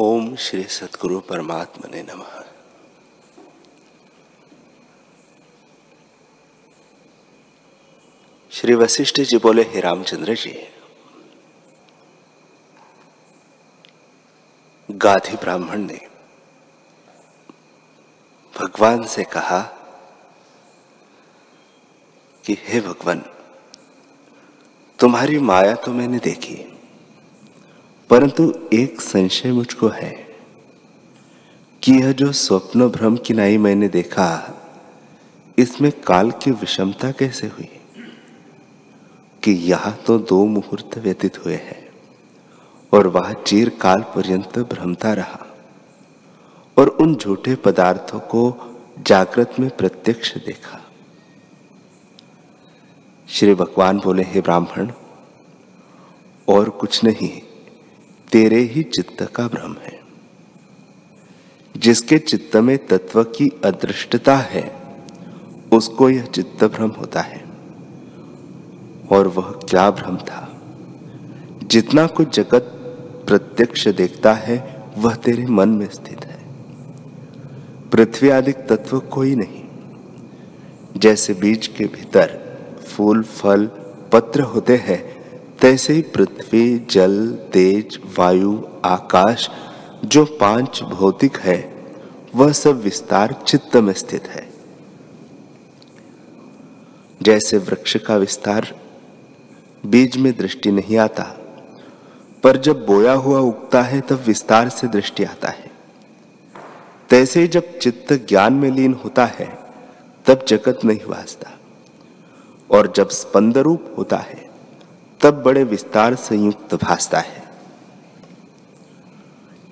ओम श्री सदगुरु परमात्मा ने नमः। श्री वशिष्ठ जी बोले, हे रामचंद्र जी, गाधी ब्राह्मण ने भगवान से कहा कि, हे भगवान, तुम्हारी माया तो मैंने देखी परंतु एक संशय मुझको है कि यह जो स्वप्न भ्रम की नाई मैंने देखा, इसमें काल की विषमता कैसे हुई? कि यह तो दो मुहूर्त व्यतीत हुए हैं और वह चीर काल पर्यंत भ्रमता रहा और उन झूठे पदार्थों को जागृत में प्रत्यक्ष देखा। श्री भगवान बोले, हे ब्राह्मण, और कुछ नहीं। तेरे ही चित्त का भ्रम है। जिसके चित्त में तत्व की अदृष्टता है, उसको यह चित्त भ्रम होता है। और वह क्या भ्रम था? जितना कुछ जगत प्रत्यक्ष देखता है, वह तेरे मन में स्थित है। पृथ्वी आदि तत्व कोई नहीं। जैसे बीज के भीतर फूल, फल, पत्र होते हैं तैसे ही पृथ्वी, जल, तेज, वायु, आकाश, जो पाँच भौतिक है, वह सब विस्तार चित्त में स्थित है। जैसे वृक्ष का विस्तार बीज में दृष्टि नहीं आता, पर जब बोया हुआ उगता है, तब विस्तार से दृष्टि आता है। तैसे जब चित्त ज्ञान में लीन होता है, तब जगत नहीं वासता और जब स्पंद रूप होता है तब बड़े विस्तार संयुक्त भासता है।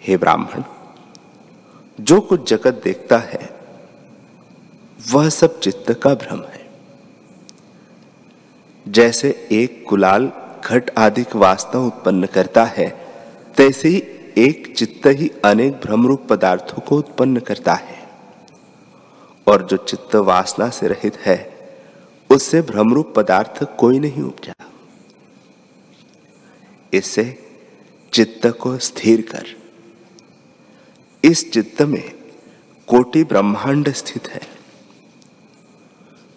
हे ब्राह्मण, जो कुछ जगत देखता है, वह सब चित्त का भ्रम है। जैसे एक कुलाल घट आदि वास्तव उत्पन्न करता है, तैसे ही एक चित्त ही अनेक भ्रमरूप पदार्थों को उत्पन्न करता है। और जो चित्त वासना से रहित है, उससे भ्रमरूप पदार्थ कोई नहीं उपजा। इससे चित्त को स्थिर कर। इस चित्त में कोटि ब्रह्मांड स्थित है,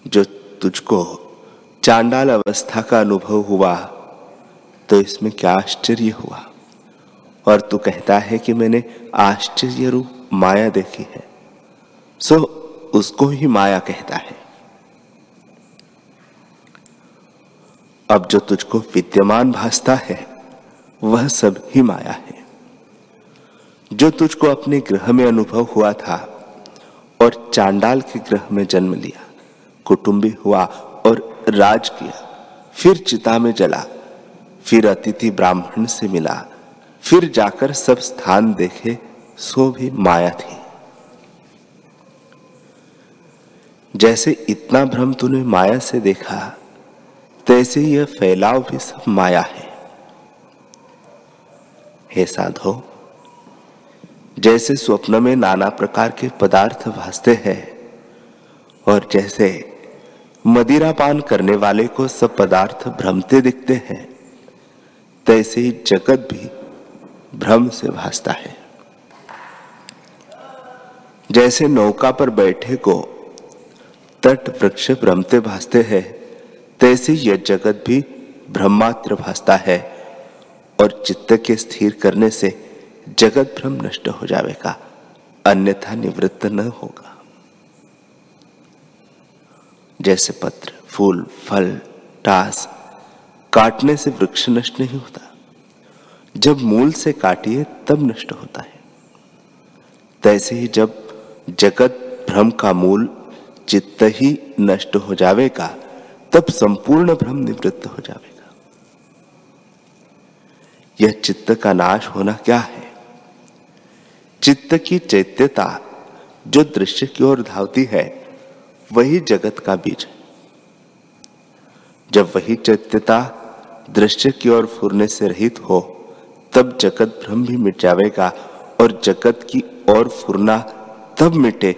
जो तुझको चांडाल अवस्था का अनुभव हुआ तो इसमें क्या आश्चर्य हुआ? और तू कहता है कि मैंने आश्चर्य रूप माया देखी है, सो उसको ही माया कहता है। अब जो तुझको विद्यमान भासता है वह सब ही माया है। जो तुझको अपने ग्रह में अनुभव हुआ था और चांडाल के ग्रह में जन्म लिया, कुटुंबी हुआ और राज किया, फिर चिता में जला, फिर अतिथि ब्राह्मण से मिला, फिर जाकर सब स्थान देखे, सो भी माया थी। जैसे इतना भ्रम तूने माया से देखा, तैसे यह फैलाव भी सब माया है। हे साधो, जैसे स्वप्न में नाना प्रकार के पदार्थ भासते हैं और जैसे मदिरा पान करने वाले को सब पदार्थ भ्रमते दिखते हैं, तैसे ही जगत भी भ्रम से भासता है। जैसे नौका पर बैठे को तट वृक्ष भ्रमते भासते हैं, तैसे यह जगत भी ब्रह्मात्र भासता है। और चित्त के स्थिर करने से जगत भ्रम नष्ट हो जाएगा, अन्यथा निवृत्त न होगा। जैसे पत्र, फूल, फल, टास काटने से वृक्ष नष्ट नहीं होता। जब मूल से काटिए, तब नष्ट होता है। तैसे ही जब जगत भ्रम का मूल चित्त ही नष्ट हो जाएगा, तब संपूर्ण भ्रम निवृत्त हो जाएगा। यह चित्त का नाश होना क्या है? चित्त की चैत्यता जो दृश्य की ओर धावती है, वही जगत का बीज है। जब वही चैत्यता दृश्य की ओर फूरने से रहित हो, तब जगत भ्रम भी मिट जाएगा और जगत की ओर फुरना तब मिटे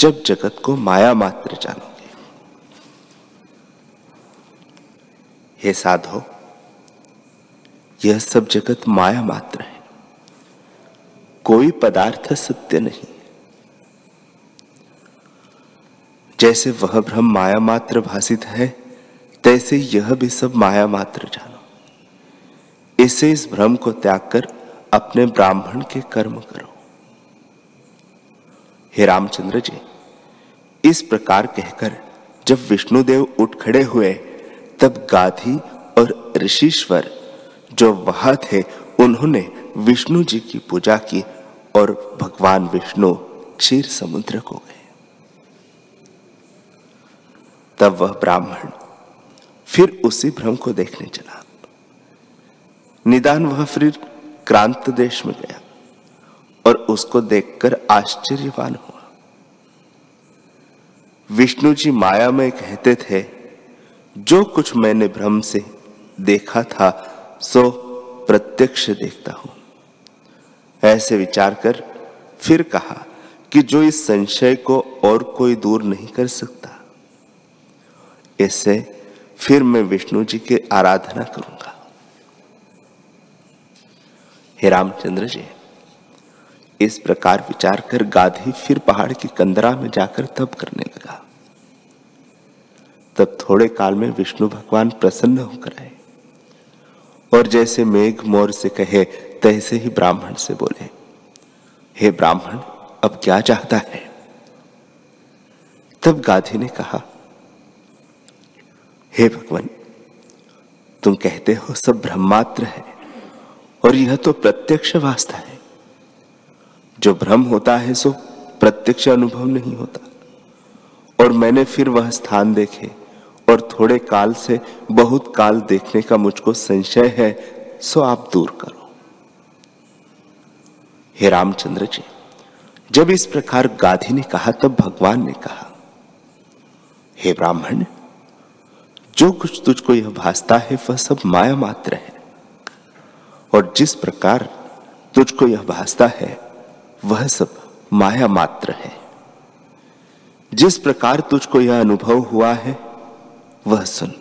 जब जगत को माया मात्र जानोगे। हे साधो यह सब जगत माया मात्र है। कोई पदार्थ सत्य नहीं। जैसे वह ब्रह्म माया मात्र भाषित है, तैसे यह भी सब माया मात्र जानो। इसे इस भ्रम को त्याग कर अपने ब्राह्मण के कर्म करो। हे रामचंद्र जी, इस प्रकार कहकर जब विष्णुदेव उठ खड़े हुए, तब गाधी और ऋषिश्वर जो वहाँ थे, उन्होंने विष्णु जी की पूजा की और भगवान विष्णु क्षीर समुद्र को गए। तब वह ब्राह्मण फिर उसी भ्रम को देखने चला। निदान वह फिर क्रांत देश में गया और उसको देखकर आश्चर्यवान हुआ। विष्णु जी माया में कहते थे, जो कुछ मैंने भ्रम से देखा था सो प्रत्यक्ष देखता हूँ। ऐसे विचार कर फिर कहा कि जो इस संशय को और कोई दूर नहीं कर सकता इससे फिर मैं विष्णु जी की आराधना करूँगा। हे रामचंद्र जी, इस प्रकार विचार कर गाधी फिर पहाड़ की कंदरा में जाकर तप करने लगा। तब थोड़े काल में विष्णु भगवान प्रसन्न होकर आए। और जैसे मेघ मोर से कहे, तैसे ही ब्राह्मण से बोले, हे ब्राह्मण, अब क्या चाहता है? तब गाधी ने कहा, हे भगवान, तुम कहते हो सब ब्रह्मात्र है, और यह तो प्रत्यक्ष वास्ता है। जो भ्रम होता है, सो प्रत्यक्ष अनुभव नहीं होता। और मैंने फिर वह स्थान देखे और थोड़े काल से, बहुत काल देखने का मुझको संशय है, सो आप दूर करो। हे रामचंद्र जी, जब इस प्रकार गाधी ने कहा, तब भगवान ने कहा, हे ब्राह्मण, जो कुछ तुझको यह भासता है, वह सब माया मात्र है। और जिस प्रकार तुझको यह भासता है, वह सब माया मात्र है। जिस प्रकार तुझको यह अनुभव हुआ है वह सुन।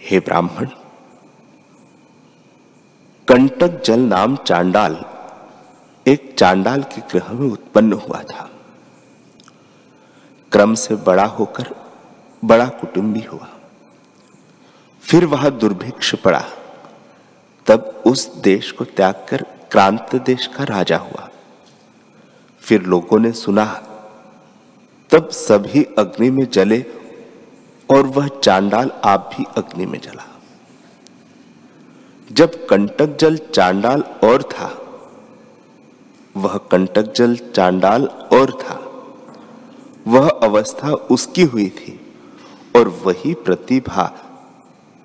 हे ब्राह्मण, कंटक जल नाम चांडाल एक चांडाल के ग्रह में उत्पन्न हुआ था। क्रम से बड़ा होकर बड़ा कुटुंबी हुआ। फिर वह दुर्भिक्ष पड़ा। तब उस देश को त्याग कर क्रांत देश का राजा हुआ। फिर लोगों ने सुना तब सभी अग्नि में जले और वह चांडाल आप भी अग्नि में जला। जब कंटक जल चांडाल और था, वह कंटक जल चांडाल और था। वह अवस्था उसकी हुई थी और वही प्रतिभा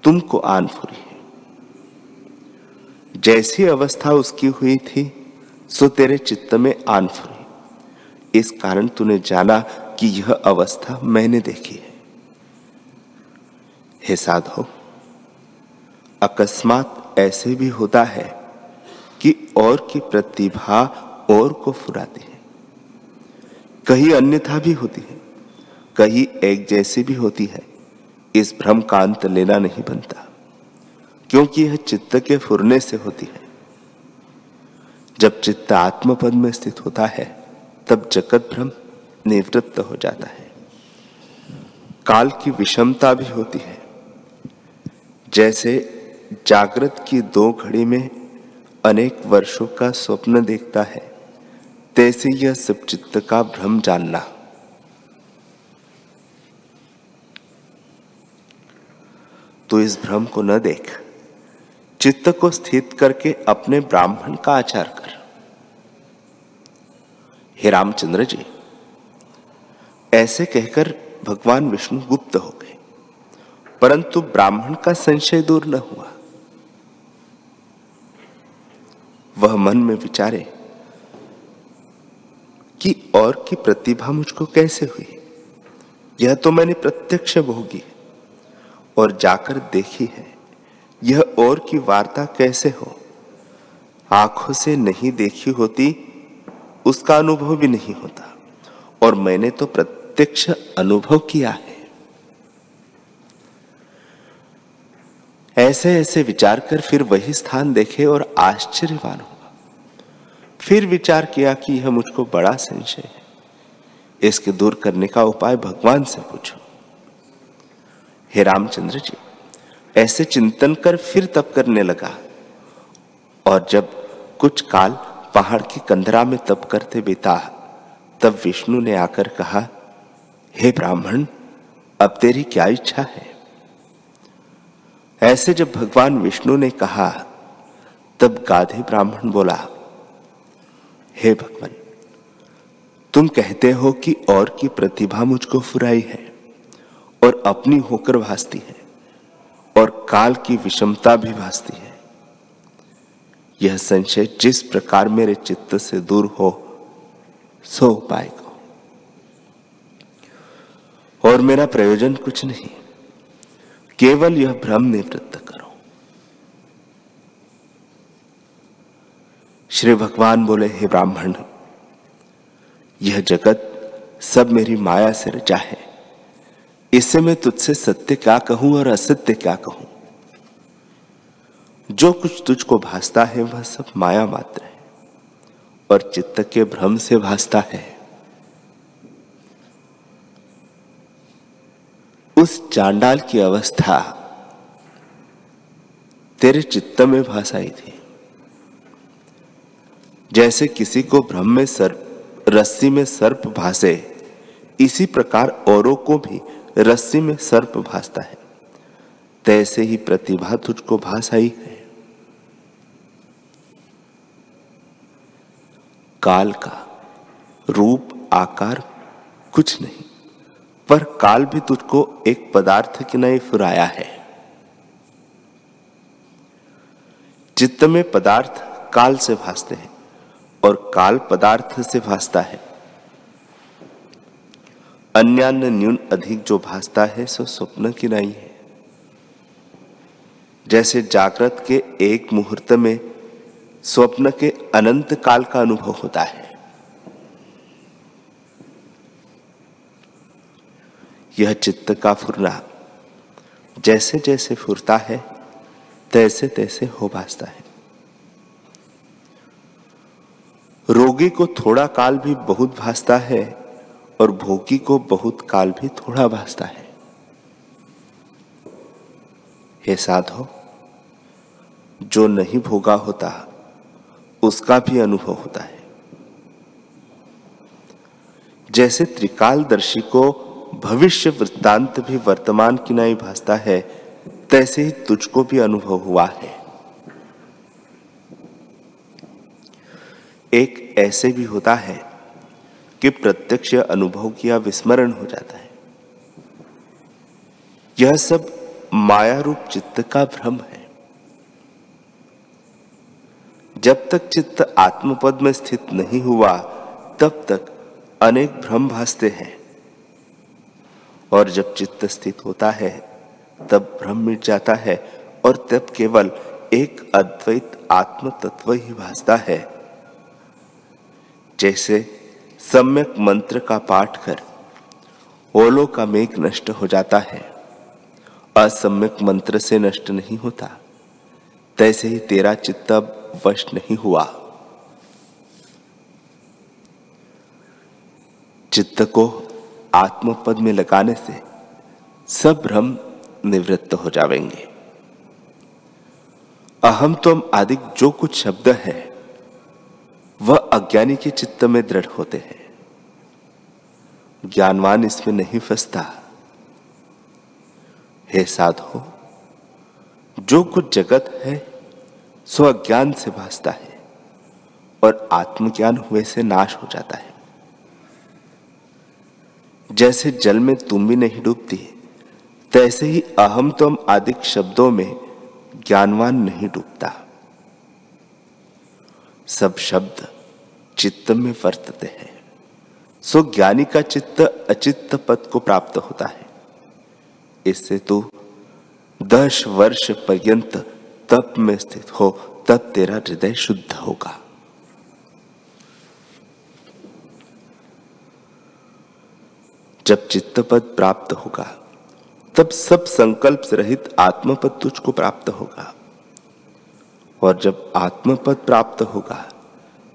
तुमको आन फुरी है। जैसी अवस्था उसकी हुई थी, सो तेरे चित्त में आन फुरी। इस कारण तूने जाना कि यह अवस्था मैंने देखी है। हे साधो, अकस्मात ऐसे भी होता है कि और की प्रतिभा और को फुराती है। कहीं अन्यथा भी होती है, कहीं एक जैसी भी होती है, इस भ्रम का अंत लेना नहीं बनता, क्योंकि यह चित्त के फुरने से होती है। जब चित्त आत्मपद में स्थित होता है, तब जगत भ्रम निवृत्त हो जाता है। काल की विषमता भी होती है। जैसे जागृत की दो घड़ी में अनेक वर्षों का स्वप्न देखता है, तैसे यह सब चित्त का भ्रम जानना। तो इस भ्रम को न देख, चित्त को स्थित करके अपने ब्राह्मण का आचार कर। हे रामचंद्र जी ऐसे कहकर भगवान विष्णु गुप्त हो गए। परंतु ब्राह्मण का संशय दूर न हुआ। वह मन में विचारे कि और की प्रतिभा मुझको कैसे हुई? यह तो मैंने प्रत्यक्ष भोगी और जाकर देखी है। यह और की वार्ता कैसे हो? आँखों से नहीं देखी होती, उसका अनुभव भी नहीं होता। और मैंने तो प्रत्यक्ष अनुभव किया है। ऐसे ऐसे विचार कर फिर वही स्थान देखे और आश्चर्यवान हुआ। फिर विचार किया कि यह मुझको बड़ा संशय है। इसके दूर करने का उपाय भगवान से पूछो। हे रामचंद्र जी, ऐसे चिंतन कर फिर तप करने लगा और जब कुछ काल पहाड़ की कंधरा में तप करते बिता, तब विष्णु ने आकर कहा हे ब्राह्मण, अब तेरी क्या इच्छा है? ऐसे जब भगवान विष्णु ने कहा, तब गाधे ब्राह्मण बोला, हे भगवान, तुम कहते हो कि और की प्रतिभा मुझको फुराई है और अपनी होकर भासती है और काल की विषमता भी भासती है। यह संशय जिस प्रकार मेरे चित्त से दूर हो, सो उपाय को और मेरा प्रयोजन कुछ नहीं। केवल यह भ्रम निवृत्त करो। श्री भगवान बोले, हे ब्राह्मण, यह जगत सब मेरी माया से रचा है। इससे मैं तुझसे सत्य क्या कहूँ और असत्य क्या कहूँ? जो कुछ तुझको भासता है वह सब माया मात्र है और चित्त के भ्रम से भासता है। उस चांडाल की अवस्था तेरे चित्त में भाषाई थी। जैसे किसी को भ्रम में सर्प रस्सी में सर्प भासे, इसी प्रकार औरों को भी रस्सी में सर्प भासता है। तैसे ही प्रतिभा तुझको भाषाई है। काल का रूप, आकार कुछ नहीं। पर काल भी तुझको एक पदार्थ की नहीं फुराया है। चित्त में पदार्थ काल से भासते हैं और काल पदार्थ से भासता है। अन्य न्यून अधिक जो भासता है, सो स्वप्न की नहीं है। जैसे जागृत के एक मुहूर्त में स्वप्न के अनंत काल का अनुभव होता है। यह चित्त का फुरना जैसे जैसे फुरता है, तैसे तैसे हो भाजता है। रोगी को थोड़ा काल भी बहुत भासता है और भोगी को बहुत काल भी थोड़ा भासता है। हे साधो, जो नहीं भोगा होता, उसका भी अनुभव होता है। जैसे त्रिकालदर्शी को भविष्य वृत्तांत भी वर्तमान की नहीं भासता है, तैसे ही तुझको भी अनुभव हुआ है। एक ऐसे भी होता है कि प्रत्यक्ष अनुभव किया विस्मरण हो जाता है। यह सब माया रूप चित्त का भ्रम है। जब तक चित्त आत्मपद में स्थित नहीं हुआ, तब तक अनेक भ्रम भासते हैं। और जब चित्त स्थित होता है, तब भ्रम मिट जाता है और तब केवल एक अद्वैत आत्म तत्व ही भासता है। जैसे सम्यक मंत्र का पाठ कर ओलो का मेघ नष्ट हो जाता है, असम्यक मंत्र से नष्ट नहीं होता, तैसे ही तेरा चित्त वश नहीं हुआ। चित्त को आत्मपद में लगाने से सब भ्रम निवृत्त हो जाएँगे। अहम तुम आदि जो कुछ शब्द है, वह अज्ञानी के चित्त में दृढ़ होते हैं। ज्ञानवान इसमें नहीं फंसता। हे साधो, जो कुछ जगत है सो अज्ञान से भासता है और आत्मज्ञान हुए से नाश हो जाता है। जैसे जल में तुम भी नहीं डूबती, तैसे ही अहम तुम आदि शब्दों में ज्ञानवान नहीं डूबता। सब शब्द चित्त में वर्तते हैं, सो ज्ञानी का चित्त अचित्त पद को प्राप्त होता है। इससे तू दस वर्ष पर्यंत तप में स्थित हो, तब तेरा हृदय शुद्ध होगा। जब चित्त पद प्राप्त होगा, तब सब संकल्प से रहित आत्मपद तुझको प्राप्त होगा। और जब आत्मपद प्राप्त होगा,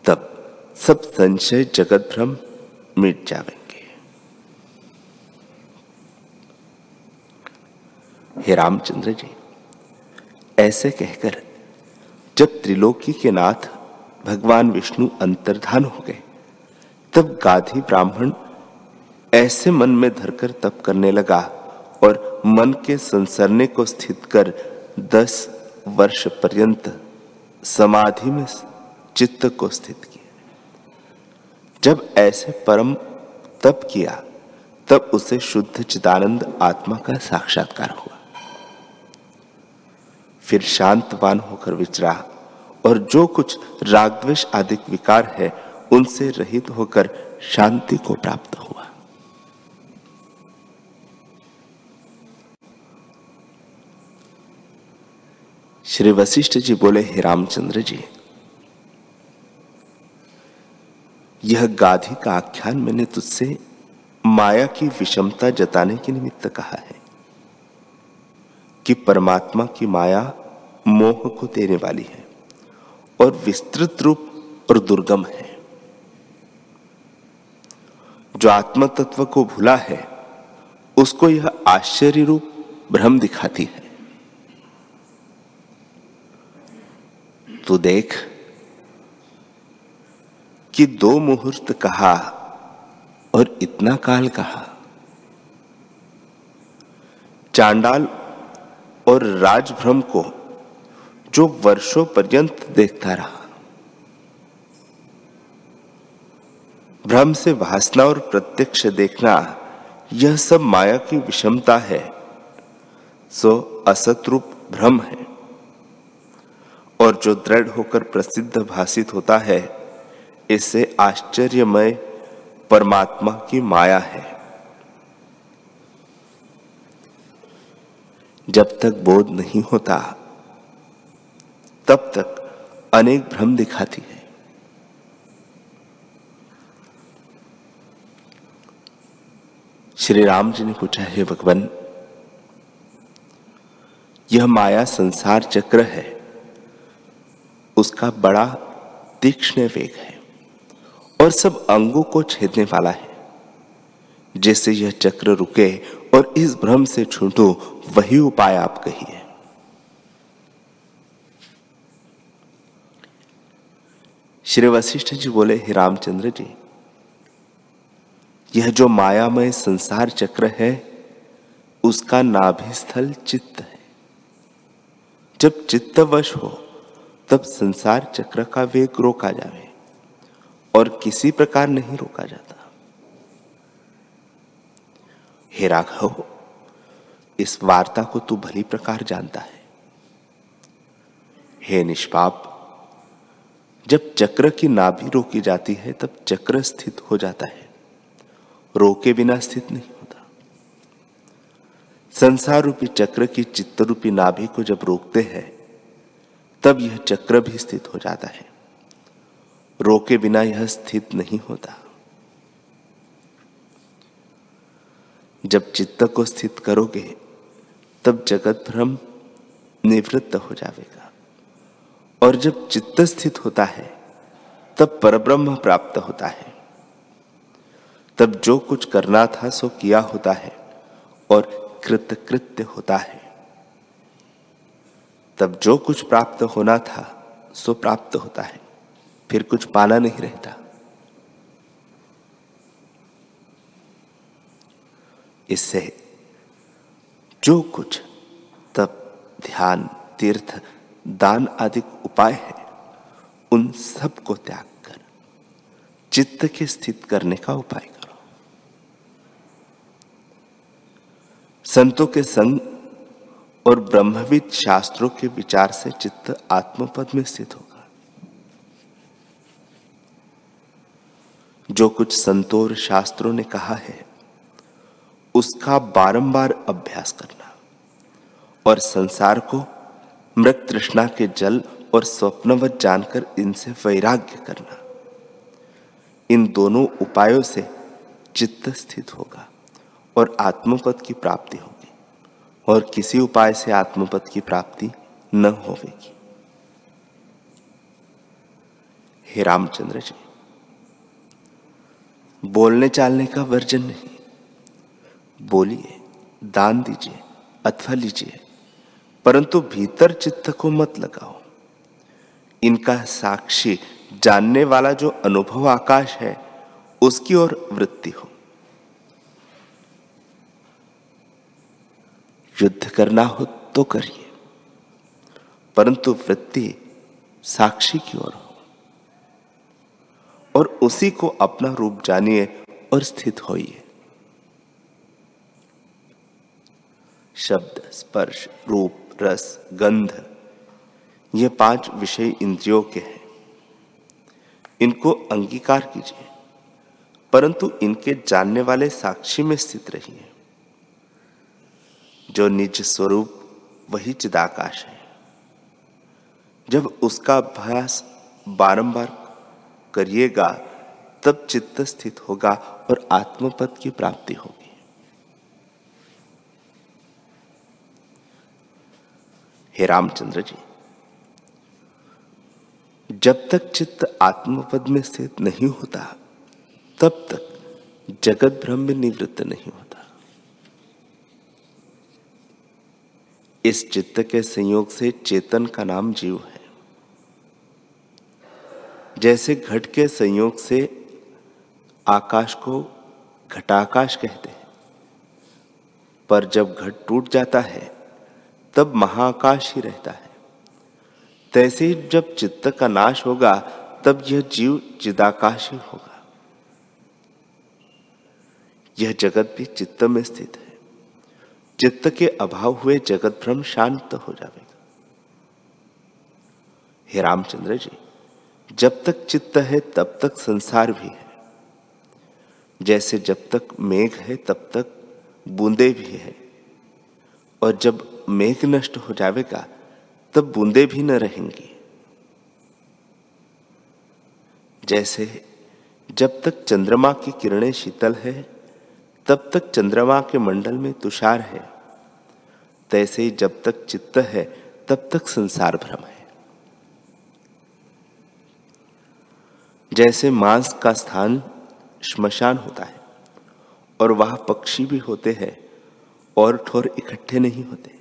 तब सब संशय जगत भ्रम मिट जाएँगे। हे रामचंद्र जी, ऐसे कहकर जब त्रिलोकी के नाथ भगवान विष्णु अंतर्धान हो गए, तब गाधी ब्राह्मण ऐसे मन में धरकर तप करने लगा और मन के संसरने को स्थित कर दस वर्ष पर्यंत समाधि में चित्त को स्थित किया। जब ऐसे परम तप किया, तब उसे शुद्ध चिदानंद आत्मा का साक्षात्कार हुआ। फिर शांतवान होकर विचरा और जो कुछ रागद्वेश आदि विकार है, उनसे रहित होकर शांति को प्राप्त हुआ। श्री वशिष्ठ जी बोले, हे रामचंद्र जी, यह गाधी का आख्यान मैंने तुझसे माया की विषमता जताने के निमित्त कहा है कि परमात्मा की माया मोह को देने वाली है और विस्तृत रूप और दुर्गम है। जो आत्म तत्व को भूला है, उसको यह आश्चर्य रूप भ्रम दिखाती है। तो देख कि दो मुहूर्त कहा और इतना काल कहा। चांडाल और राजभ्रम को जो वर्षों पर्यंत देखता रहा। भ्रम से भासना और प्रत्यक्ष देखना, यह सब माया की विषमता है। सो असतरूप भ्रम है। और जो दृढ़ होकर प्रसिद्ध भाषित होता है, इसे आश्चर्यमय परमात्मा की माया है। जब तक बोध नहीं होता, तब तक अनेक भ्रम दिखाती है। श्री राम जी ने पूछा, है भगवान, यह माया संसार चक्र है। उसका बड़ा तीक्ष्ण वेग है और सब अंगों को छेदने वाला है। जैसे यह चक्र रुके और इस भ्रम से छूटो वही उपाय आप कहिए। श्री वशिष्ठ जी बोले, हे रामचंद्र जी, यह जो मायामय संसार चक्र है, उसका नाभि स्थल चित्त है। जब चित्तवश हो तब संसार चक्र का वेग रोका जावे और किसी प्रकार नहीं रोका जाता। हे राघव, इस वार्ता को तू भली प्रकार जानता है। हे निष्पाप, जब चक्र की नाभि रोकी जाती है, तब चक्र स्थित हो जाता है। रोके बिना स्थित नहीं होता। संसार रूपी चक्र की चित्त रूपी नाभि को जब रोकते हैं तब यह चक्र भी स्थित हो जाता है। रोके बिना यह स्थित नहीं होता। जब चित्त को स्थित करोगे, तब जगत भ्रम निवृत्त हो जाएगा। और जब चित्त स्थित होता है, तब परब्रह्म प्राप्त होता है। तब जो कुछ करना था, सो किया होता है और कृतकृत्य होता है। तब जो कुछ प्राप्त होना था, सो प्राप्त होता है। फिर कुछ पाना नहीं रहता। इससे जो कुछ, तब ध्यान, तीर्थ, दान आदि उपाय है, उन सबको त्याग कर, चित्त के स्थित करने का उपाय करो। संतों के संग और ब्रह्मविद शास्त्रों के विचार से चित्त आत्मपद में स्थित होगा। जो कुछ संतोर शास्त्रों ने कहा है, उसका बारंबार अभ्यास करना और संसार को मृत तृष्णा के जल और स्वप्नवत जानकर इनसे वैराग्य करना, इन दोनों उपायों से चित्त स्थित होगा और आत्मपद की प्राप्ति होगी। और किसी उपाय से आत्मपद की प्राप्ति न होवेगी। हे रामचंद्र जी, बोलने चालने का वर्जन नहीं। बोलिए, दान दीजिए, अथवा लीजिए, परंतु भीतर चित्त को मत लगाओ। इनका साक्षी जानने वाला जो अनुभव आकाश है, उसकी ओर वृत्ति हो। युद्ध करना हो तो करिए। परंतु वृत्ति साक्षी की ओर हो। और उसी को अपना रूप जानिए और स्थित होइए। शब्द, स्पर्श, रूप, रस, गंध, ये पाँच विषय इंद्रियों के हैं। इनको अंगीकार कीजिए, परंतु इनके जानने वाले साक्षी में स्थित रहिए। जो निज स्वरूप, वही चिदाकाश है। जब उसका अभ्यास बारंबार करिएगा, तब चित्त स्थित होगा और आत्मपद की प्राप्ति होगी। हे रामचंद्र जी, जब तक चित्त आत्मपद में स्थित नहीं होता, तब तक जगत भ्रम में निवृत्त नहीं होता। इस चित्त के संयोग से चेतन का नाम जीव है। जैसे घट के संयोग से आकाश को घटाकाश कहते हैं, पर जब घट टूट जाता है, तब महाकाश ही रहता है। तैसे जब चित्त का नाश होगा, तब यह जीव चिदाकाश ही होगा। यह जगत भी चित्त में स्थित है। चित्त के अभाव हुए जगत भ्रम शांत हो जाएगा। हे रामचंद्र जी, जब तक चित्त है, तब तक संसार भी है। जैसे जब तक मेघ है, तब तक बूंदे भी है। और जब मेघ नष्ट हो जाएगा, तब बूंदे भी न रहेंगी। जैसे जब तक चंद्रमा की किरणें शीतल है, तब तक चंद्रमा के मंडल में तुषार है। तैसे जब तक चित्त है, तब तक संसार भ्रम है। जैसे मांस का स्थान श्मशान होता है, और वह पक्षी भी होते हैं, और ठोर इकट्ठे नहीं होते।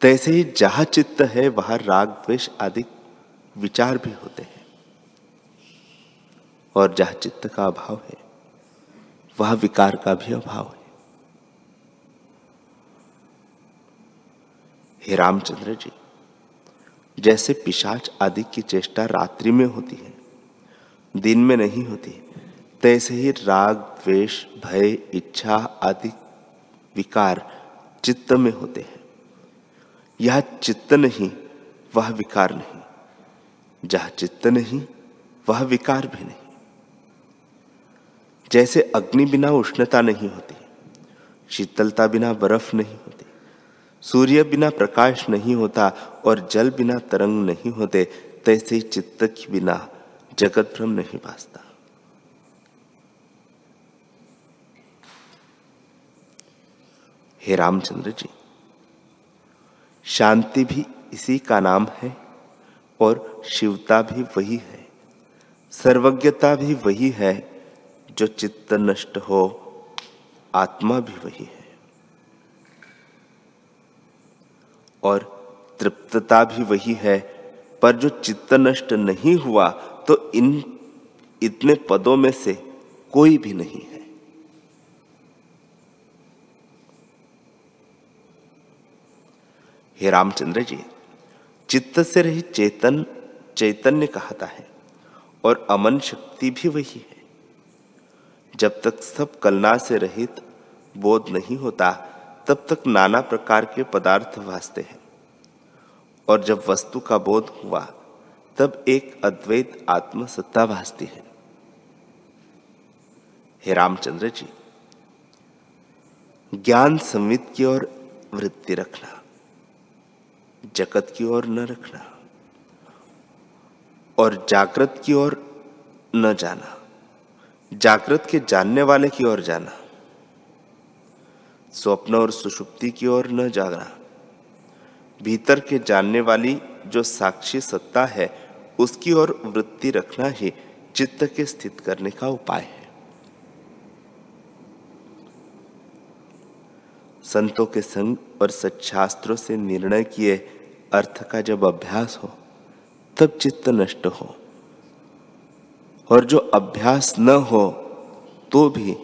तैसे ही जहाँ चित्त है, वहाँ राग, द्वेष आदि विचार भी होते हैं। और जहाँ चित्त का अभाव है, वह विकार का भी अभाव है। हे रामचंद्र जी, जैसे पिशाच आदि की चेष्टा रात्रि में होती है, दिन में नहीं होती, तैसे ही राग, द्वेष, भय, इच्छा आदि विकार चित्त में होते हैं। यह चित्त नहीं, वह विकार नहीं। जहाँ चित्त नहीं, वह विकार भी नहीं। जैसे अग्नि बिना उष्णता नहीं होती, शीतलता बिना बर्फ़ नहीं होती सूर्य बिना प्रकाश नहीं होता और जल बिना तरंग नहीं होते, तैसे ही चित्त के बिना जगत भ्रम नहीं भासता। हे रामचंद्र जी, शांति भी इसी का नाम है और शिवता भी वही है, सर्वज्ञता भी वही है, जो चित्त नष्ट हो, आत्मा भी वही है। और तृप्तता भी वही है। पर जो चित्त नष्ट नहीं हुआ तो इन इतने पदों में से कोई भी नहीं है। हे रामचंद्र जी, चित्त से रही चेतन, चैतन्य कहता है, और अमन शक्ति भी वही है। जब तक सब कलना से रहित बोध नहीं होता तब तक नाना प्रकार के पदार्थ भासते हैं। और जब वस्तु का बोध हुआ, तब एक अद्वैत आत्मसत्ता भासती है। हे रामचंद्र जी, ज्ञान संवित की ओर वृत्ति रखना, जगत की ओर न रखना, और जागृत की ओर न जाना, जागृत के जानने वाले की ओर जाना स्वप्न और सुषुप्ति की ओर न जागना भीतर के जानने वाली जो साक्षी सत्ता है, उसकी ओर वृत्ति रखना ही चित्त के स्थित करने का उपाय है। संतों के संग और सच्छास्त्रों से निर्णय किए अर्थ का जब अभ्यास हो, तब चित्त नष्ट हो। और जो अभ्यास न हो तो भी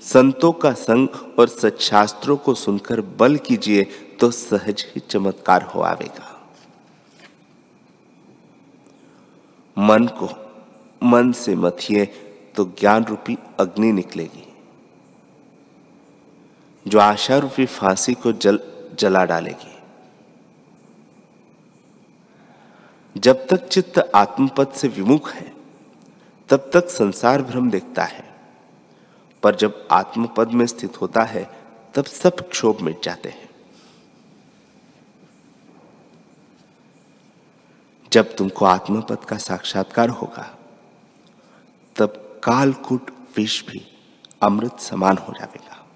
संतों का संग और सच्छास्त्रों को सुनकर बल कीजिए तो सहज ही चमत्कार हो आवेगा। मन को, मन से मथिए तो ज्ञान रूपी अग्नि निकलेगी। जो आशा रूपी फांसी को जल, जला डालेगी। जब तक चित्त आत्मपद से विमुख है, तब तक संसार भ्रम देखता है। पर जब आत्मपद में स्थित होता है, तब सब क्षोभ मिट जाते हैं। जब तुमको आत्मपद का साक्षात्कार होगा, तब कालकूट विष भी अमृत समान हो जाएगा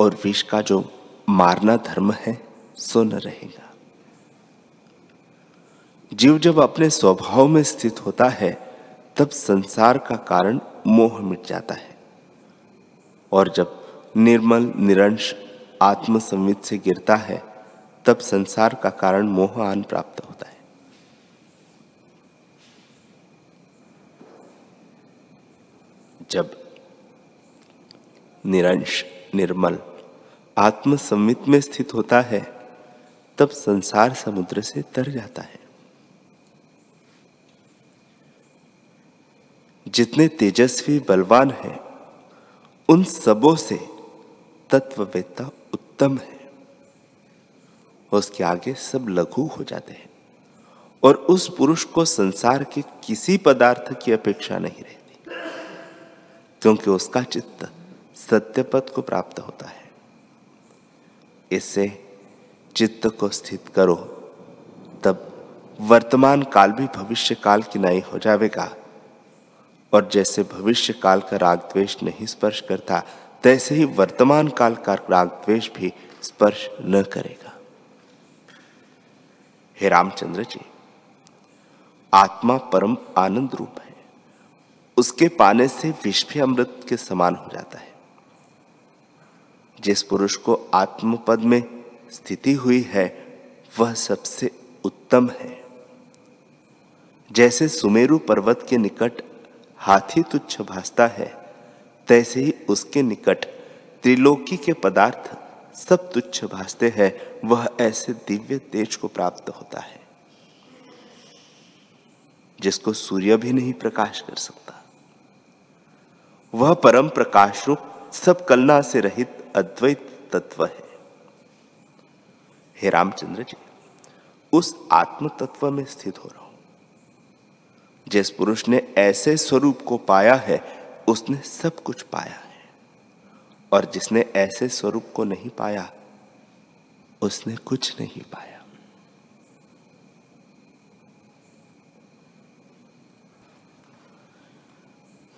और विष का जो मारना धर्म है, सो न रहेगा। जीव जब अपने स्वभाव में स्थित होता है, तब संसार का कारण मोह मिट जाता है। और जब निर्मल, निरंश आत्मसंवित से गिरता है, तब संसार का कारण मोह आन प्राप्त होता है। जब निरंश, निर्मल आत्मसंवित में स्थित होता है, तब संसार समुद्र से तर जाता है। जितने तेजस्वी, बलवान हैं उन सबों से तत्ववेत्ता उत्तम है। उसके आगे सब लघु हो जाते हैं और उस पुरुष को संसार के किसी पदार्थ की अपेक्षा नहीं रहती, क्योंकि उसका चित्त सत्यपद को प्राप्त होता है। इससे चित्त को स्थित करो, तब वर्तमान काल भी भविष्य काल की नाई हो जाएगा और जैसे भविष्य काल का राग द्वेष नहीं स्पर्श करता, तैसे ही वर्तमान काल का राग द्वेष भी स्पर्श न करेगा। हे रामचंद्र जी, आत्मा परम आनंद रूप है। उसके पाने से भी अमृत के समान हो जाता है। जिस पुरुष को आत्मपद में स्थिति हुई है, वह सबसे उत्तम है। जैसे सुमेरु पर्वत के निकट हाथी तुच्छ भासता है, तैसे ही उसके निकट त्रिलोकी के पदार्थ सब तुच्छ भासते हैं, वह ऐसे दिव्य तेज को प्राप्त होता है, जिसको सूर्य भी नहीं प्रकाश कर सकता। वह परम प्रकाश रूप सब कलना से रहित अद्वैत तत्व है। हे रामचंद्र जी, उस आत्म तत्व में स्थित हो रहा। हूँ जिस पुरुष ने ऐसे स्वरूप को पाया है, उसने सब कुछ पाया है। और जिसने ऐसे स्वरूप को नहीं पाया, उसने कुछ नहीं पाया।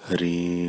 हरि